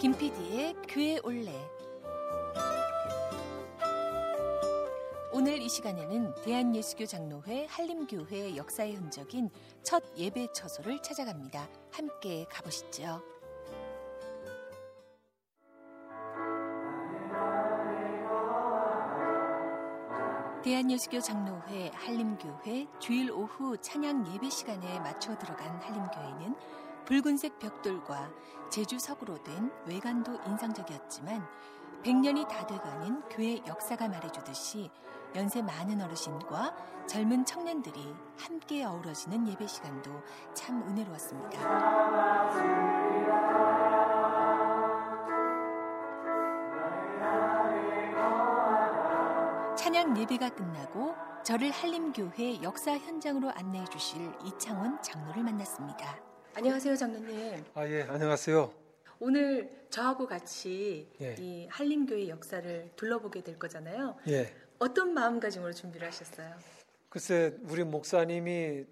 김PD의 교회 올레 오늘 이 시간에는 대한예수교 장로회 한림교회 역사의 흔적인 첫 예배 처소를 찾아갑니다. 함께 가보시죠. 대한예수교 장로회 한림교회 주일 오후 찬양 예배 시간에 맞춰 들어간 한림교회는 붉은색 벽돌과 제주 석으로 된 외관도 인상적이었지만 100년이 다 돼가는 교회 역사가 말해주듯이 연세 많은 어르신과 젊은 청년들이 함께 어우러지는 예배 시간도 참 은혜로웠습니다. 찬양 예배가 끝나고 저를 한림교회 역사 현장으로 안내해 주실 이창원 장로를 만났습니다. 안녕하세요, 장로님. 아, 예, 안녕하세요. 오늘 저하고 같이 예. 이 한림교회 역사를 둘러보게 될 거잖아요. 예. 어떤 마음가짐으로 준비를 하셨어요? 글쎄, 우리 목사님이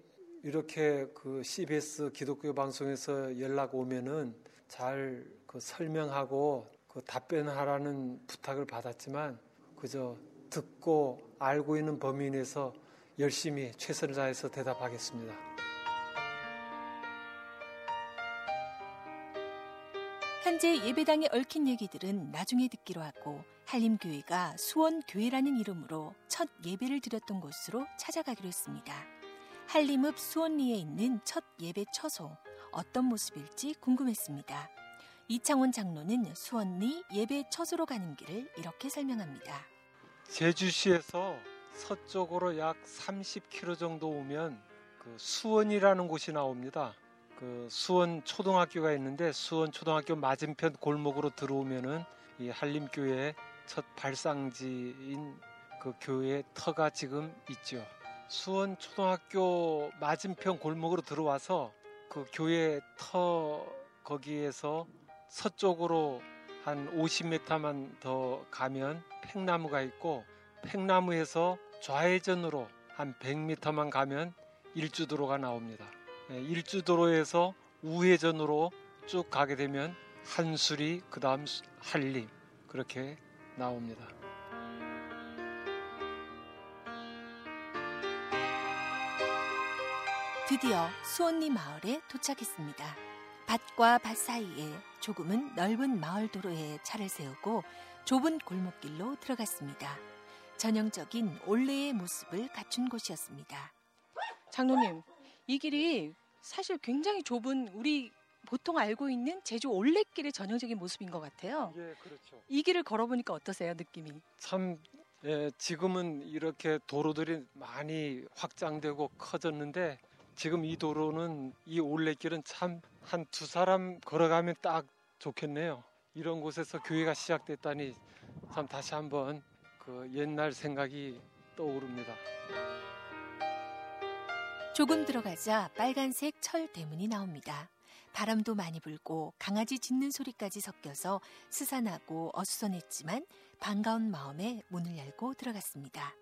이렇게 그 CBS 기독교 방송에서 연락 오면은 잘 그 설명하고 그 답변하라는 부탁을 받았지만 그저 듣고 알고 있는 범위 내에서 열심히 최선을 다해서 대답하겠습니다. 현재 예배당에 얽힌 얘기들은 나중에 듣기로 하고 한림교회가 수원교회라는 이름으로 첫 예배를 드렸던 곳으로 찾아가기로 했습니다. 한림읍 수원리에 있는 첫 예배 처소 어떤 모습일지 궁금했습니다. 이창원 장로는 수원리 예배 처소로 가는 길을 이렇게 설명합니다. 제주시에서 서쪽으로 약 30km 정도 오면 그 수원이라는 곳이 나옵니다. 그 수원 초등학교가 있는데 수원 초등학교 맞은편 골목으로 들어오면은 이 한림교회 첫 발상지인 그 교회 터가 지금 있죠. 수원 초등학교 맞은편 골목으로 들어와서 그 교회 터 거기에서 서쪽으로 한 50m만 더 가면 팽나무가 있고 팽나무에서 좌회전으로 한 100m만 가면 일주도로가 나옵니다. 예, 일주도로에서 우회전으로 쭉 가게 되면 한수리 그 다음 한림 그렇게 나옵니다. 드디어 수원리 마을에 도착했습니다. 밭과 밭 사이에 조금은 넓은 마을 도로에 차를 세우고 좁은 골목길로 들어갔습니다. 전형적인 올레의 모습을 갖춘 곳이었습니다. 장로님, 이 길이 사실 굉장히 좁은 우리 보통 알고 있는 제주 올레길의 전형적인 모습인 것 같아요. 예, 그렇죠. 이 길을 걸어보니까 어떠세요, 느낌이? 참 예, 지금은 이렇게 도로들이 많이 확장되고 커졌는데 지금 이 도로는 이 올레길은 참 한 두 사람 걸어가면 딱 좋겠네요. 이런 곳에서 교회가 시작됐다니 참 다시 한번 그 옛날 생각이 떠오릅니다. 조금 들어가자 빨간색 철 대문이 나옵니다. 바람도 많이 불고 강아지 짖는 소리까지 섞여서 스산하고 어수선했지만 반가운 마음에 문을 열고 들어갔습니다.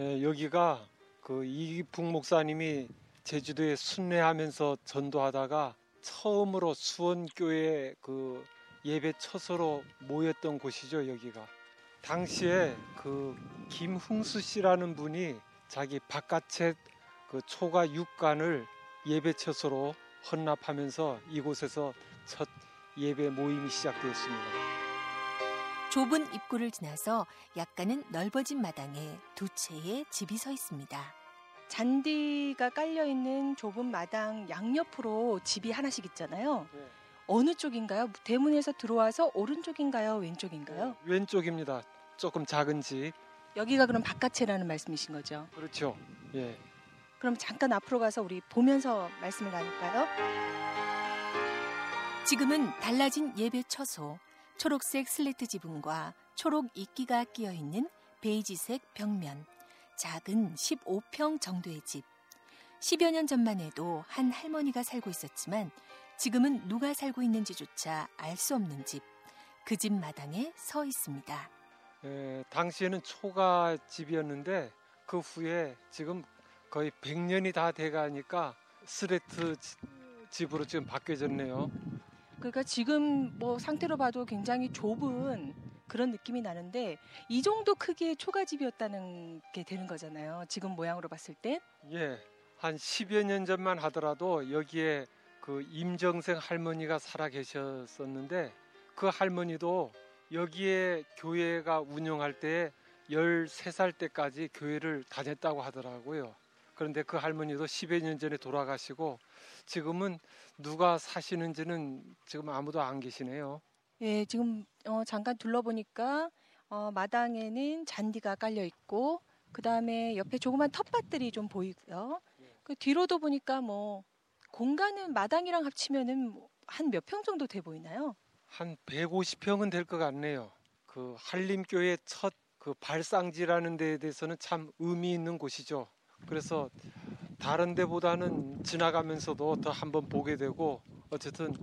예, 여기가 그 이기풍 목사님이 제주도에 순례하면서 전도하다가 처음으로 수원교회 그 예배 처소로 모였던 곳이죠, 여기가. 당시에 그 김흥수 씨라는 분이 자기 바깥의 그 초가 육간을 예배 처소로 헌납하면서 이곳에서 첫 예배 모임이 시작되었습니다. 좁은 입구를 지나서 약간은 넓어진 마당에 두 채의 집이 서 있습니다. 잔디가 깔려 있는 좁은 마당 양옆으로 집이 하나씩 있잖아요. 네. 어느 쪽인가요? 대문에서 들어와서 오른쪽인가요? 왼쪽인가요? 왼쪽입니다. 조금 작은 집. 여기가 그럼 바깥채라는 말씀이신 거죠? 그렇죠. 예. 그럼 잠깐 앞으로 가서 우리 보면서 말씀을 나눌까요? 지금은 달라진 예배 처소, 초록색 슬레트 지붕과 초록 이끼가 끼어 있는 베이지색 벽면, 작은 15평 정도의 집. 10여 년 전만 해도 한 할머니가 살고 있었지만 지금은 누가 살고 있는지조차 알 수 없는 집. 그 집 마당에 서 있습니다. 에, 당시에는 초가 집이었는데 그 후에 지금 거의 100년이 다 돼가니까 스레트 집으로 지금 바뀌어졌네요. 그러니까 지금 뭐 상태로 봐도 굉장히 좁은 그런 느낌이 나는데 이 정도 크기의 초가집이었다는 게 되는 거잖아요. 지금 모양으로 봤을 때. 예. 한 10여 년 전만 하더라도 여기에 그 임정생 할머니가 살아 계셨었는데 그 할머니도 여기에 교회가 운영할 때 13살 때까지 교회를 다녔다고 하더라고요. 그런데 그 할머니도 10여 년 전에 돌아가시고 지금은 누가 사시는지는 지금 아무도 안 계시네요. 예, 지금 어, 잠깐 둘러보니까 어, 마당에는 잔디가 깔려 있고 그 다음에 옆에 조그만 텃밭들이 좀 보이고요. 그 뒤로도 보니까 뭐 공간은 마당이랑 합치면은 뭐 한몇 평 정도 돼 보이나요? 한 150평은 될 것 같네요. 그 한림교회 첫 그 발상지라는 데에 대해서는 참 의미 있는 곳이죠. 그래서 다른 데보다는 지나가면서도 더 한번 보게 되고 어쨌든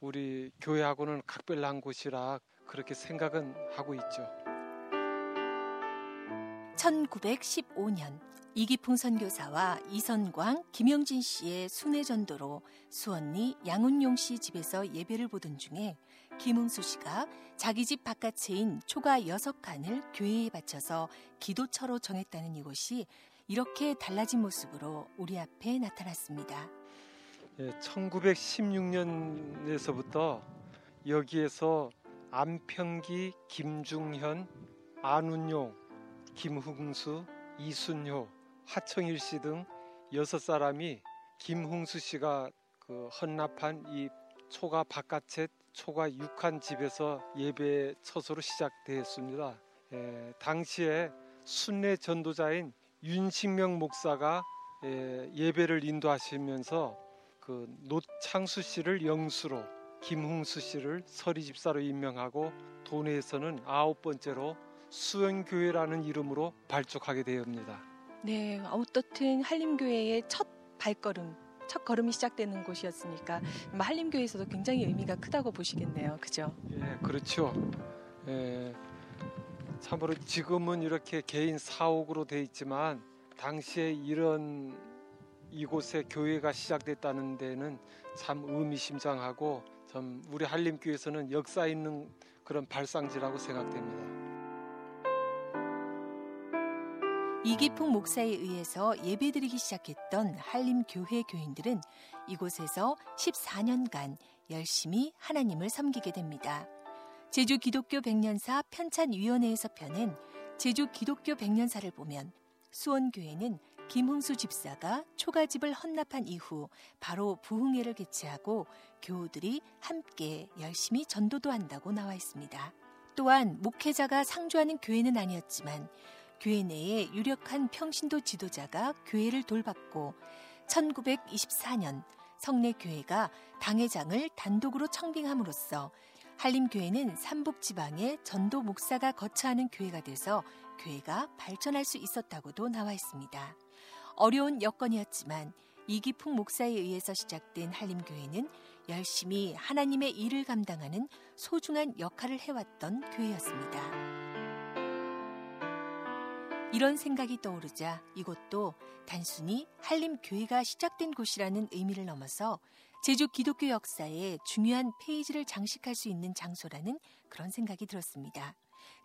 우리 교회하고는 각별한 곳이라 그렇게 생각은 하고 있죠. 1915년 이기풍 선교사와 이선광, 김영진 씨의 순회 전도로 수원리 양운용 씨 집에서 예배를 보던 중에 김웅수 씨가 자기 집 바깥에인 초가 여섯 칸을 교회에 바쳐서 기도처로 정했다는 이곳이 이렇게 달라진 모습으로 우리 앞에 나타났습니다. 예, 1916년에서부터 여기에서 안평기, 김중현, 안운용, 김흥수, 이순효, 하청일 씨 등 여섯 사람이 김흥수 씨가 그 헌납한 이 초가 바깥에 초가 6한 집에서 예배 처소로 시작되었습니다. 예, 당시에 순례 전도자인 윤식명 목사가 예, 예배를 인도하시면서 그 노창수 씨를 영수로 김흥수 씨를 서리 집사로 임명하고 도내에서는 아홉 번째로 수연교회라는 이름으로 발족하게 되옵니다. 네, 어떻든 한림교회의 첫 발걸음, 첫 걸음이 시작되는 곳이었으니까 한림교회에서도 굉장히 의미가 크다고 보시겠네요. 그죠? 예, 그렇죠. 예, 참으로 지금은 이렇게 개인 사옥으로 돼 있지만 당시에 이런 이곳에 교회가 시작됐다는 데는 참 의미심장하고 참 우리 한림교회에서는 역사 있는 그런 발상지라고 생각됩니다. 이기풍 목사에 의해서 예배드리기 시작했던 한림교회 교인들은 이곳에서 14년간 열심히 하나님을 섬기게 됩니다. 제주 기독교 백년사 편찬위원회에서 펴낸 제주 기독교 백년사를 보면 수원교회는 김흥수 집사가 초가집을 헌납한 이후 바로 부흥회를 개최하고 교우들이 함께 열심히 전도도 한다고 나와 있습니다. 또한 목회자가 상주하는 교회는 아니었지만 교회 내에 유력한 평신도 지도자가 교회를 돌봤고 1924년 성내교회가 당회장을 단독으로 청빙함으로써 한림교회는 삼북 지방의 전도 목사가 거처하는 교회가 돼서 교회가 발전할 수 있었다고도 나와 있습니다. 어려운 여건이었지만 이기풍 목사에 의해서 시작된 한림교회는 열심히 하나님의 일을 감당하는 소중한 역할을 해왔던 교회였습니다. 이런 생각이 떠오르자 이곳도 단순히 한림교회가 시작된 곳이라는 의미를 넘어서 제주 기독교 역사의 중요한 페이지를 장식할 수 있는 장소라는 그런 생각이 들었습니다.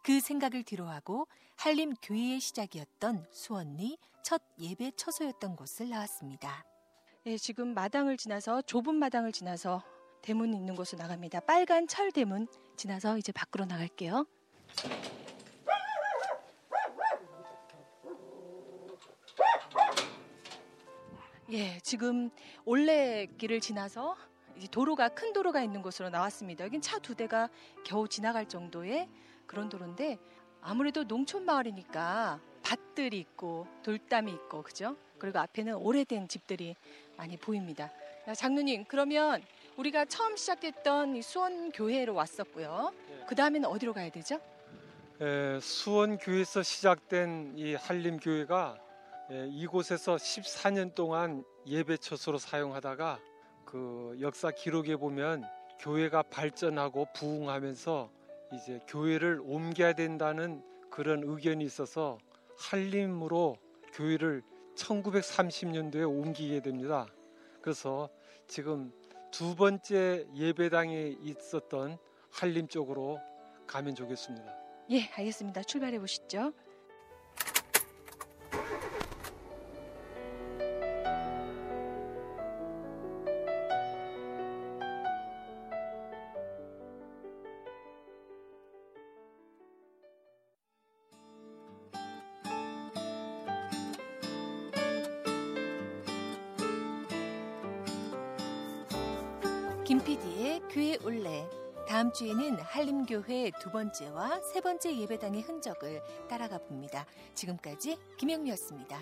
그 생각을 뒤로하고 한림교회의 시작이었던 수원리 첫 예배 처소였던 곳을 나왔습니다. 네, 지금 마당을 지나서 좁은 마당을 지나서 대문 있는 곳으로 나갑니다. 빨간 철 대문 지나서 이제 밖으로 나갈게요. 예, 지금 올레길을 지나서 도로가 큰 도로가 있는 곳으로 나왔습니다. 여긴 차 두 대가 겨우 지나갈 정도의 그런 도로인데 아무래도 농촌 마을이니까 밭들이 있고 돌담이 있고 그죠? 그리고 앞에는 오래된 집들이 많이 보입니다. 장로님 그러면 우리가 처음 시작했던 수원 교회로 왔었고요. 네. 그 다음에는 어디로 가야 되죠? 에, 수원 교회에서 시작된 이 한림 교회가 예, 이곳에서 14년 동안 예배 처소로 사용하다가 그 역사 기록에 보면 교회가 발전하고 부흥하면서 이제 교회를 옮겨야 된다는 그런 의견이 있어서 한림으로 교회를 1930년도에 옮기게 됩니다. 그래서 지금 두 번째 예배당에 있었던 한림 쪽으로 가면 좋겠습니다. 예, 알겠습니다. 출발해 보시죠. 김PD의 교회 올레. 다음 주에는 한림교회 두 번째와 세 번째 예배당의 흔적을 따라가 봅니다. 지금까지 김영미였습니다.